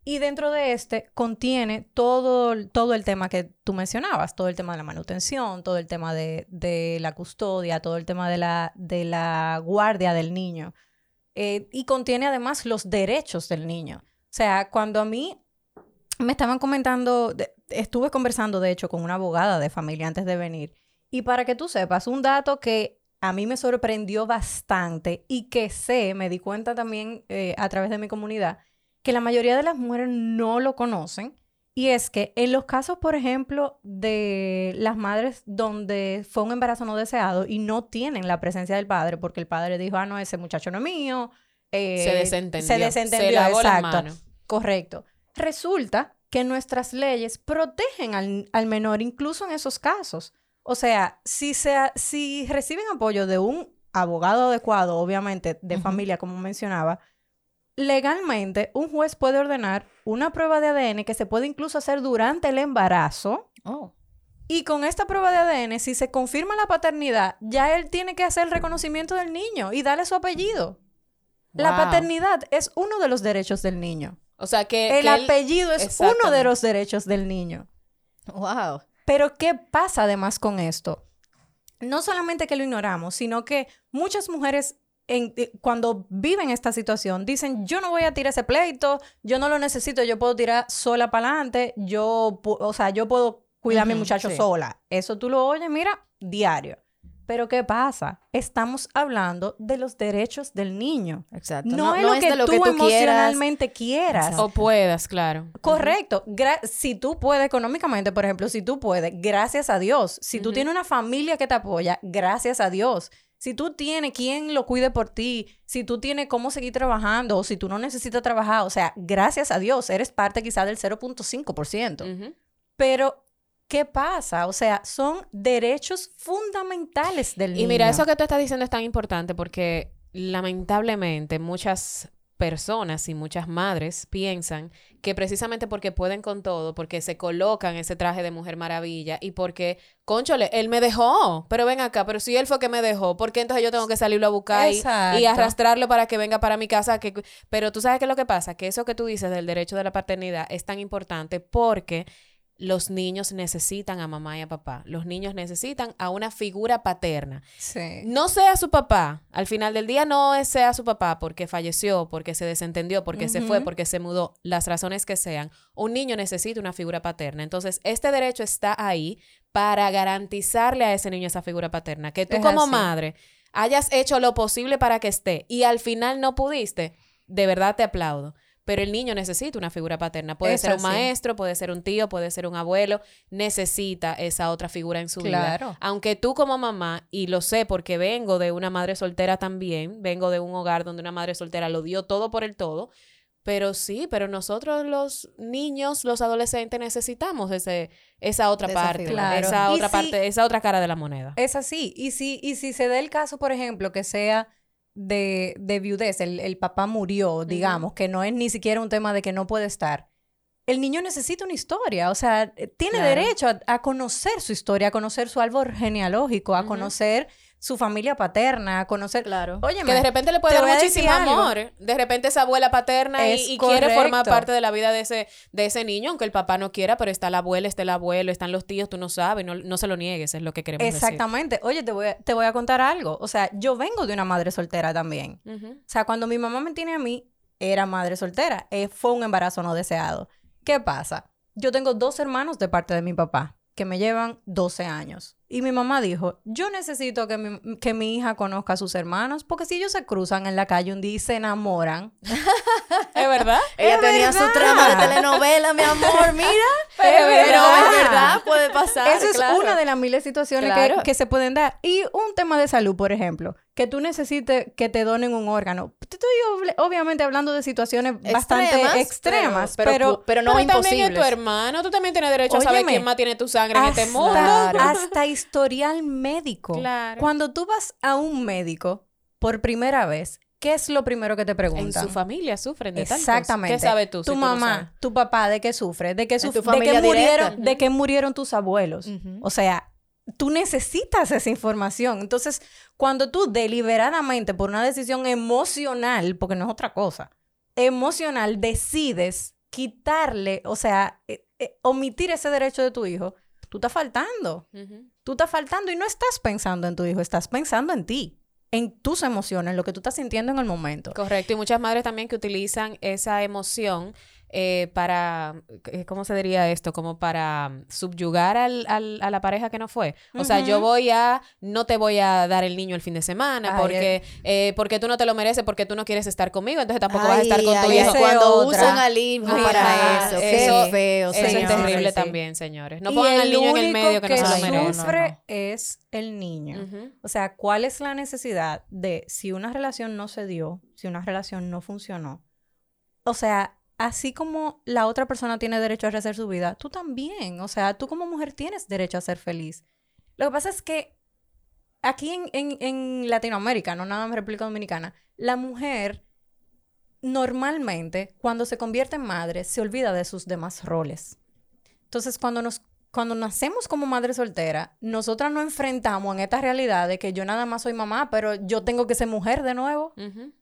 Y dentro de este contiene todo, todo el tema que tú mencionabas, todo el tema de la manutención, todo el tema de, la custodia, todo el tema de la, de la guardia del niño. Eh, y contiene además los derechos del niño. O sea, cuando a mí me estaban comentando, estuve conversando de hecho con una abogada de familia antes de venir, y para que tú sepas, un dato que a mí me sorprendió bastante y que sé, me di cuenta también eh, a través de mi comunidad, que la mayoría de las mujeres no lo conocen. Y es que en los casos, por ejemplo, de las madres donde fue un embarazo no deseado y no tienen la presencia del padre, porque el padre dijo, ah, no, ese muchacho no es mío. Eh, se desentendió. Se desentendió, exacto. Correcto. Resulta que nuestras leyes protegen al, al menor incluso en esos casos. O sea, si, sea, si reciben apoyo de un abogado adecuado, obviamente de familia, como mencionaba, legalmente un juez puede ordenar una prueba de ADN que se puede incluso hacer durante el embarazo. Oh. Y con esta prueba de ADN, si se confirma la paternidad, ya él tiene que hacer el reconocimiento del niño y darle su apellido. La paternidad es uno de los derechos del niño. O sea que... El apellido es uno de los derechos del niño. Wow. Pero ¿qué pasa además con esto? No solamente que lo ignoramos, sino que muchas mujeres eh, cuando viven esta situación dicen, yo no voy a tirar ese pleito, yo no lo necesito, yo puedo tirar sola para adelante, yo, o sea, yo puedo cuidar a mi muchacho sola. Eso tú lo oyes, mira, diario. Pero ¿qué pasa? Estamos hablando de los derechos del niño. Exacto. No, es lo, que, tú emocionalmente quieras. O puedas, claro. Correcto. si tú puedes económicamente, por ejemplo, si tú puedes, gracias a Dios. Si tú tienes una familia que te apoya, gracias a Dios. Si tú tienes quien lo cuide por ti, si tú tienes cómo seguir trabajando o si tú no necesitas trabajar, o sea, gracias a Dios, eres parte quizá del 0.5%. Pero ¿Qué pasa? O sea, son derechos fundamentales del niño. Y mira, eso que tú estás diciendo es tan importante porque lamentablemente muchas personas y muchas madres piensan que precisamente porque pueden con todo, porque se colocan ese traje de mujer maravilla y porque, conchole, él me dejó, pero ven acá, pero si él fue que me dejó, ¿por qué entonces yo tengo que salirlo a buscar y, y, arrastrarlo para que venga para mi casa? Que, pero tú sabes qué es lo que pasa, que eso que tú dices del derecho de la paternidad es tan importante porque los niños necesitan a mamá y a papá. Los niños necesitan a una figura paterna. Sí. No sea su papá. Al final del día no sea su papá porque falleció, porque se desentendió, porque se fue, porque se mudó, las razones que sean. Un niño necesita una figura paterna. Entonces, este derecho está ahí para garantizarle a ese niño esa figura paterna. Que tú como madre hayas hecho lo posible para que esté y al final no pudiste, de verdad te aplaudo pero el niño necesita una figura paterna. Puede ser un maestro, puede ser un tío, puede ser un abuelo, necesita esa otra figura en su vida. Aunque tú como mamá, y lo sé porque vengo de una madre soltera también, vengo de un hogar donde una madre soltera lo dio todo por el todo, pero sí, pero nosotros los niños, los adolescentes necesitamos ese, esa otra parte, esa otra parte, esa otra cara de la moneda. Es así. Y si, y si se da el caso, por ejemplo, que sea de, de viudez, el, papá murió, digamos, que no es ni siquiera un tema de que no puede estar. El niño necesita una historia, o sea, tiene derecho a, conocer su historia, a conocer su árbol genealógico, a conocer su familia paterna, conocer. Claro. Oye, que de repente le puede dar muchísimo amor. De repente esa abuela paterna y, quiere formar parte de la vida de ese, de ese niño, aunque el papá no quiera, pero está la abuela, está el abuelo, están los tíos, tú no sabes, no, no se lo niegues, es lo que queremos Exactamente. Oye, te voy, a, te voy a contar algo. O sea, yo vengo de una madre soltera también. O sea, cuando mi mamá me tiene a mí, era madre soltera. Eh, fue un embarazo no deseado. ¿Qué pasa? Yo tengo dos hermanos de parte de mi papá que me llevan 12 años. Y mi mamá dijo, yo necesito que mi, que mi hija conozca a sus hermanos, porque si ellos se cruzan en la calle un día y se enamoran. <laughs> <laughs> ¿Es verdad? Ella tenía su trama de telenovela, mi amor, mira. <laughs> pero, es verdad, puede pasar. Esa es una de las miles de situaciones que, que, se pueden dar. Y un tema de salud, por ejemplo, que tú necesites que te donen un órgano. Estoy obviamente hablando de situaciones bastante extremas, pero, pero, no pero también tu hermano, tú también tienes derecho a saber quién más tiene tu sangre en este mundo. Hasta historial médico. Claro. Cuando tú vas a un médico por primera vez, ¿qué es lo primero que te preguntan? En su familia sufren de Exactamente. ¿Qué sabes tú? Tu mamá, tu papá, ¿de qué sufre? ¿De qué sufre? ¿De qué murieron, de qué murieron tus abuelos? O sea, tú necesitas esa información. Entonces, cuando tú deliberadamente, por una decisión emocional, porque no es otra cosa, emocional, decides quitarle, o sea, eh, eh, omitir ese derecho de tu hijo, tú estás faltando. Tú estás faltando y no estás pensando en tu hijo, estás pensando en ti, en tus emociones, en lo que tú estás sintiendo en el momento. Correcto. Y muchas madres también que utilizan esa emoción eh, para, eh, ¿cómo se diría esto? Como para mm, subyugar al, al, a la pareja que no fue. O sea, yo voy a, no te voy a dar el niño el fin de semana porque, eh, porque tú no te lo mereces, porque tú no quieres estar conmigo, entonces tampoco vas a estar con tu hijo. Cuando usan al hijo para eso, eso, feo, eso es terrible también, señores. No pongan al niño en el medio que, no se lo merece. sufre es el niño. O sea, ¿cuál es la necesidad de si una relación no se dio, si una relación no funcionó? O sea, así como la otra persona tiene derecho a rehacer su vida, tú también. O sea, tú como mujer tienes derecho a ser feliz. Lo que pasa es que aquí en, en, Latinoamérica, no nada más República Dominicana, la mujer normalmente, cuando se convierte en madre, se olvida de sus demás roles. Entonces, cuando nos cuando nacemos como madre soltera, nosotras nos enfrentamos en esta realidad de que yo nada más soy mamá, pero yo tengo que ser mujer de nuevo.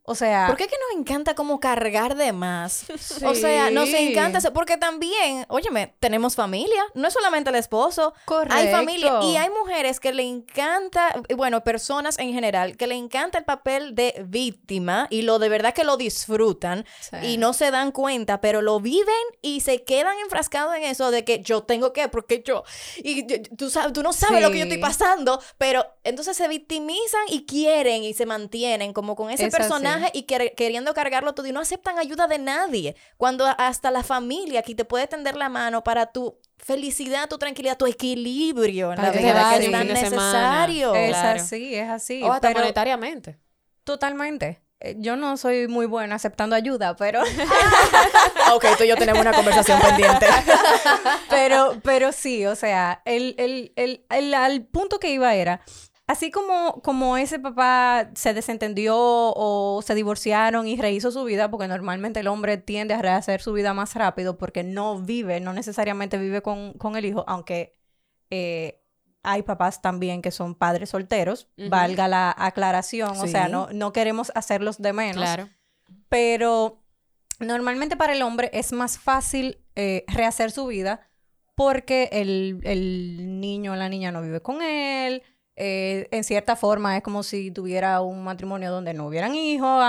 O sea... ¿Por qué que nos encanta como cargar de más? <laughs> O sea, nos encanta... Porque también, óyeme, tenemos familia. No es solamente el esposo. Correcto. Hay familia. Y hay mujeres que le encanta... Bueno, personas en general, que le encanta el papel de víctima y lo de verdad que lo disfrutan y no se dan cuenta, pero lo viven y se quedan enfrascados en eso de que yo tengo que... Porque yo. Y tú, sabes, tú no sabes lo que yo estoy pasando, pero entonces se victimizan y quieren y se mantienen como con ese personaje y queriendo cargarlo todo y no aceptan ayuda de nadie. Cuando hasta la familia aquí te puede tender la mano para tu felicidad, tu tranquilidad, tu equilibrio en la vida que es tan necesario. Es así, es así. O hasta monetariamente. Totalmente. Eh, yo no soy muy buena aceptando ayuda, pero... <laughs> ok, tú y yo tenemos una conversación pendiente. <laughs> pero, pero sí, o sea, el, el, el, el, punto que iba era, así como, como ese papá se desentendió o se divorciaron y rehizo su vida, porque normalmente el hombre tiende a rehacer su vida más rápido porque no vive, no necesariamente vive con, con el hijo, aunque... Eh, hay papás también que son padres solteros, valga la aclaración, o sea, no, no queremos hacerlos de menos. Claro. Pero normalmente para el hombre es más fácil eh, rehacer su vida porque el, niño o la niña no vive con él. Eh, en cierta forma es como si tuviera un matrimonio donde no hubieran hijos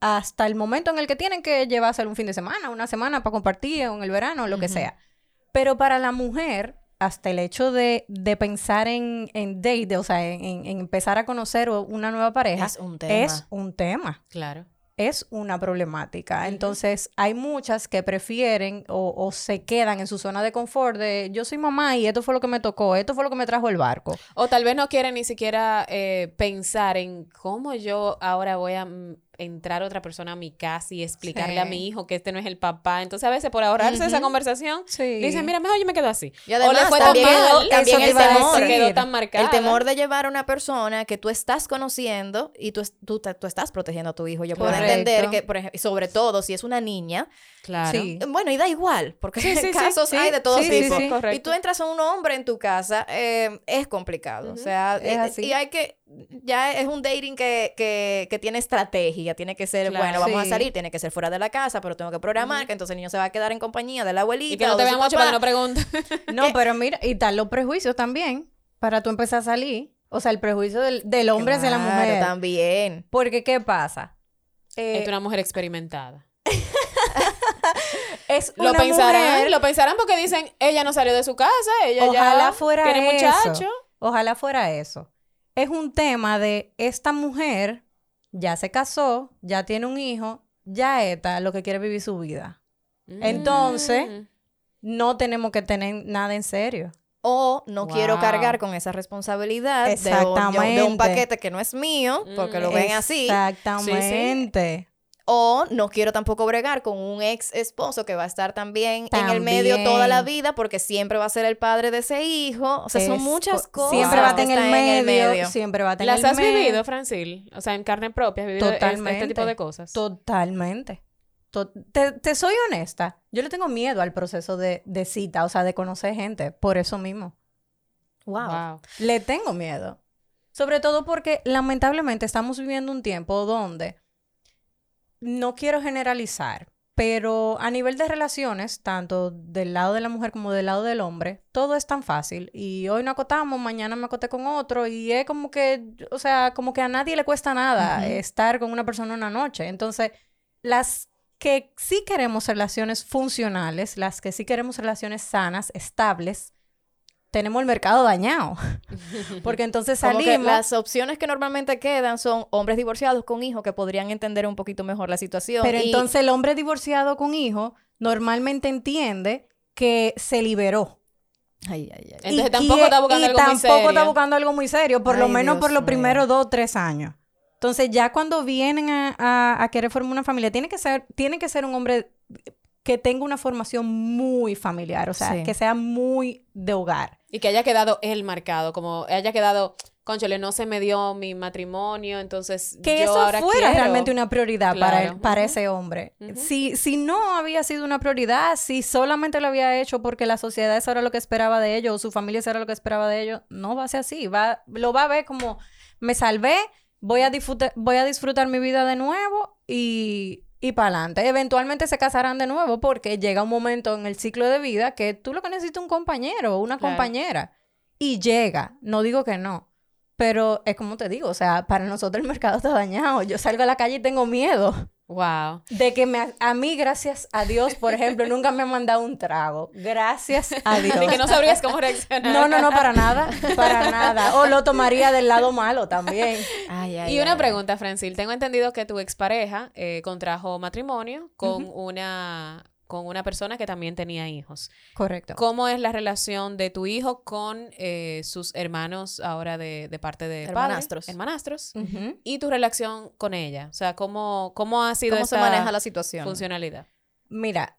hasta el momento en el que tienen que llevarse un fin de semana, una semana para compartir en el verano, lo que sea. Pero para la mujer, hasta el hecho de, pensar en, en date, o sea, en, empezar a conocer una nueva pareja, es un tema. Es un tema. Claro. es una problemática. Entonces, hay muchas que prefieren o, o, se quedan en su zona de confort de yo soy mamá y esto fue lo que me tocó, esto fue lo que me trajo el barco. O tal vez no quieren ni siquiera eh, pensar en cómo yo ahora voy a mm, entrar otra persona a mi casa y explicarle a mi hijo que este no es el papá. Entonces, a veces por ahorrarse esa conversación, dicen, mira, mejor yo me quedo así. Y además, o le fue también, también el temor, quedó tan marcado. El temor de llevar a una persona que tú estás conociendo y tú, tú, tú estás protegiendo a tu hijo. Yo puedo entender que, por ejemplo, sobre todo si es una niña, Claro. Bueno, y da igual, porque sí, <laughs> casos hay de todos tipos. y tú entras a un hombre en tu casa, eh, es complicado. O sea, es eh, así. y hay que, ya es un dating que, que, que tiene estrategia, tiene que ser, bueno, vamos a salir, tiene que ser fuera de la casa, pero tengo que programar, que entonces el niño se va a quedar en compañía de la abuelita. Y que no te vean mucho para que no pregunte. <laughs> no, pero mira, y tal los prejuicios también, para tú empezar a salir. O sea, el prejuicio del, del hombre hacia la mujer. también. Porque, ¿qué pasa? Eh, es una mujer experimentada. <laughs> es lo pensarán, lo pensarán porque dicen, ella no salió de su casa, ella Ojalá ya fuera tiene muchacho. Ojalá fuera eso. Es un tema de esta mujer ya se casó, ya tiene un hijo, ya está lo que quiere vivir su vida. Mm. Entonces, no tenemos que tener nada en serio. O no quiero cargar con esa responsabilidad de un, paquete que no es mío, porque lo ven así. Exactamente. O no quiero tampoco bregar con un ex esposo que va a estar también, en el medio toda la vida porque siempre va a ser el padre de ese hijo. O sea, son muchas cosas. Siempre va a estar en el medio, Siempre va a tener ¿Las has vivido, Francil? O sea, en carne propia, has vivido este tipo de cosas. Totalmente. te, soy honesta. Yo le tengo miedo al proceso de, de cita, o sea, de conocer gente. Por eso mismo. wow. Le tengo miedo. Sobre todo porque lamentablemente estamos viviendo un tiempo donde no quiero generalizar, pero a nivel de relaciones, tanto del lado de la mujer como del lado del hombre, todo es tan fácil. Y hoy no acotamos, mañana me acoté con otro. Y es como que, o sea, como que a nadie le cuesta nada estar con una persona una noche. Entonces, las que sí queremos relaciones funcionales, las que sí queremos relaciones sanas, estables, tenemos el mercado dañado. <laughs> <laughs> Porque entonces salimos... las opciones que normalmente quedan son hombres divorciados con hijos que podrían entender un poquito mejor la situación. Pero entonces el hombre divorciado con hijo normalmente entiende que se liberó. Ay, ay, ay. Entonces tampoco está buscando algo muy serio. tampoco está buscando algo muy serio, por lo menos por los primeros dos o tres años. Entonces ya cuando vienen a, a, querer formar una familia, tiene que ser, tiene que ser un hombre que tenga una formación muy familiar, o sea, que sea muy de hogar. Y que haya quedado él marcado, como haya quedado, conchole, no se me dio mi matrimonio, entonces que yo eso ahora fuera realmente una prioridad para, para ese hombre. si, si no había sido una prioridad, si solamente lo había hecho porque la sociedad eso era lo que esperaba de ellos, o su familia eso era lo que esperaba de ellos, no va a ser así. Va, lo va a ver como, me salvé, voy a, disfrutar, voy a disfrutar mi vida de nuevo y y para adelante. Eventualmente se casarán de nuevo porque llega un momento en el ciclo de vida que tú lo que necesitas es un compañero o una compañera. Y llega, no digo que no, pero es como te digo, o sea, para nosotros el mercado está dañado. Yo salgo a la calle y tengo miedo. Wow. De que me, a mí, gracias a Dios, por ejemplo, nunca me han mandado un trago. Gracias a Dios. De que no sabrías cómo reaccionar. No, no, no, para nada. Para nada. O lo tomaría del lado malo también. y una pregunta, Francil. Tengo entendido que tu expareja eh, contrajo matrimonio con una con una persona que también tenía hijos. Correcto. ¿Cómo es la relación de tu hijo con eh, sus hermanos ahora de, parte de hermanastros? hermanastros. Y tu relación con ella. O sea, ¿cómo, cómo ha sido ¿Cómo se maneja la situación? Funcionalidad. Mira,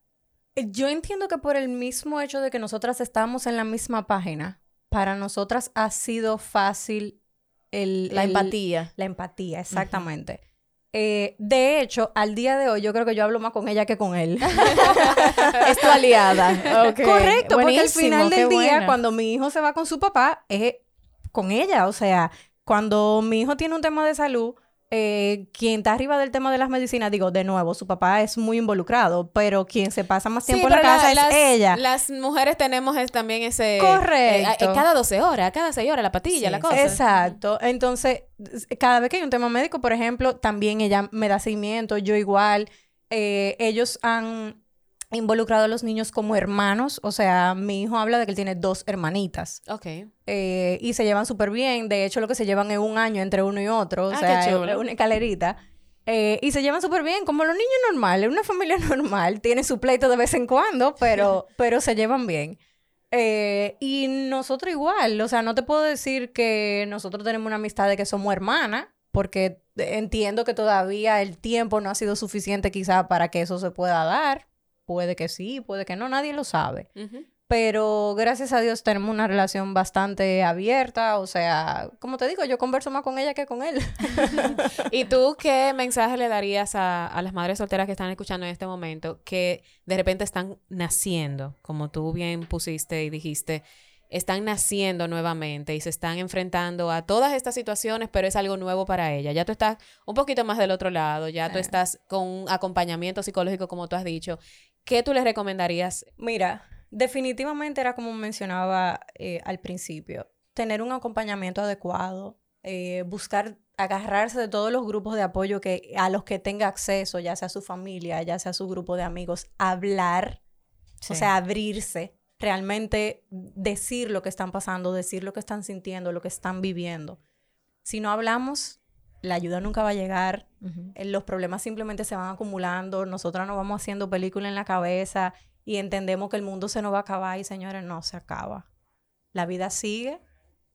yo entiendo que por el mismo hecho de que nosotras estamos en la misma página, para nosotras ha sido fácil el... La empatía. La empatía, exactamente. Eh, de hecho, al día de hoy, yo creo que yo hablo más con ella que con él. <laughs> es tu aliada. Correcto, porque al final del día, cuando mi hijo se va con su papá, es con ella. O sea, cuando mi hijo tiene un tema de salud, eh, quien está arriba del tema de las medicinas, digo, de nuevo, su papá es muy involucrado, pero quien se pasa más tiempo en la casa es ella. Las mujeres tenemos también ese... Correcto. Eh, cada 12 horas, cada 6 horas, la patilla, la cosa. Exacto. Entonces, cada vez que hay un tema médico, por ejemplo, también ella me da seguimiento, yo igual. Eh, ellos han involucrado a los niños como hermanos. O sea, mi hijo habla de que él tiene dos hermanitas. Ok. Eh, y se llevan súper bien. De hecho, lo que se llevan es un año entre uno y otro. O ah, sea, es una escalerita. Eh, y se llevan súper bien, como los niños normales, una familia <laughs> normal, tiene su pleito de vez en cuando, pero, <laughs> pero se llevan bien. Eh, y nosotros igual, o sea, no te puedo decir que nosotros tenemos una amistad de que somos hermanas, porque entiendo que todavía el tiempo no ha sido suficiente quizá para que eso se pueda dar. Puede que sí, puede que no, nadie lo sabe pero gracias a Dios tenemos una relación bastante abierta, o sea, como te digo, yo converso más con ella que con él. <laughs> <laughs> ¿Y tú qué mensaje le darías a, las madres solteras que están escuchando en este momento, que de repente están naciendo, como tú bien pusiste y dijiste, están naciendo nuevamente y se están enfrentando a todas estas situaciones, pero es algo nuevo para ella. Ya tú estás un poquito más del otro lado, ya tú estás con un acompañamiento psicológico, como tú has dicho. ¿Qué tú les recomendarías? Mira, Definitivamente era como mencionaba eh, al principio, tener un acompañamiento adecuado, eh, buscar agarrarse de todos los grupos de apoyo que, a los que tenga acceso, ya sea su familia, ya sea su grupo de amigos, hablar, o sea, abrirse, realmente decir lo que están pasando, decir lo que están sintiendo, lo que están viviendo. Si no hablamos, la ayuda nunca va a llegar, eh, los problemas simplemente se van acumulando, nosotras nos vamos haciendo película en la cabeza y entendemos que el mundo se nos va a acabar y señores, no se acaba. La vida sigue.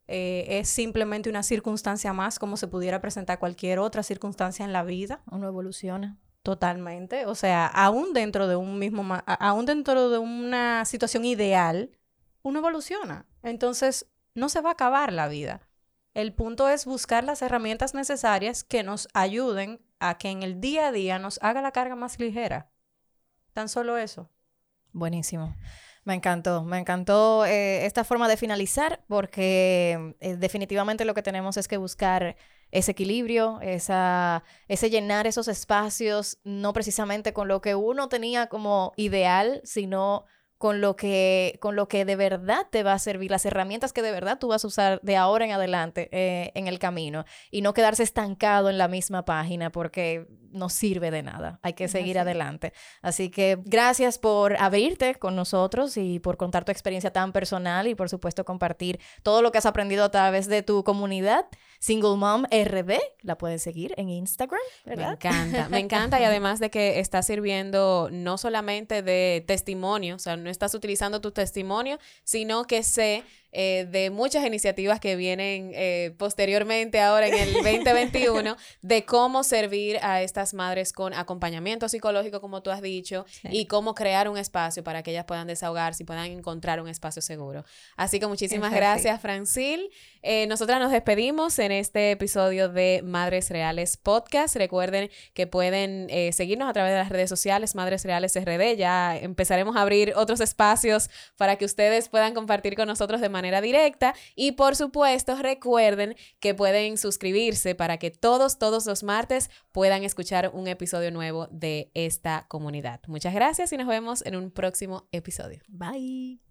Eh, es simplemente una circunstancia más como se pudiera presentar cualquier otra circunstancia en la vida. Uno evoluciona. Totalmente. O sea, aún dentro de un mismo, aún dentro de una situación ideal, uno evoluciona. Entonces, no se va a acabar la vida. El punto es buscar las herramientas necesarias que nos ayuden a que en el día a día nos haga la carga más ligera. Tan solo eso. Buenísimo. Me encantó, me encantó eh, esta forma de finalizar porque eh, definitivamente lo que tenemos es que buscar ese equilibrio, esa, ese llenar esos espacios, no precisamente con lo que uno tenía como ideal, sino con lo que, con lo que de verdad te va a servir, las herramientas que de verdad tú vas a usar de ahora en adelante eh, en el camino y no quedarse estancado en la misma página porque no sirve de nada, hay que seguir adelante. Así que gracias por abrirte con nosotros y por contar tu experiencia tan personal y por supuesto compartir todo lo que has aprendido a través de tu comunidad. Single Mom RD, la puedes seguir en Instagram, ¿verdad? Me encanta, me encanta y además de que está sirviendo no solamente de testimonio, o sea, no estás utilizando tu testimonio, sino que sé eh, de muchas iniciativas que vienen eh, posteriormente ahora en el <laughs> 2021 de cómo servir a estas madres con acompañamiento psicológico, como tú has dicho, y cómo crear un espacio para que ellas puedan desahogarse y puedan encontrar un espacio seguro. Así que muchísimas gracias, Francil. Eh, nosotras nos despedimos en este episodio de Madres Reales Podcast. Recuerden que pueden seguirnos a través de las redes sociales, Madres Reales RD. Ya empezaremos a abrir otros espacios para que ustedes puedan compartir con nosotros de directa. Y por supuesto, recuerden que pueden suscribirse para que todos, todos los martes puedan escuchar un episodio nuevo de esta comunidad. Muchas gracias y nos vemos en un próximo episodio. Bye.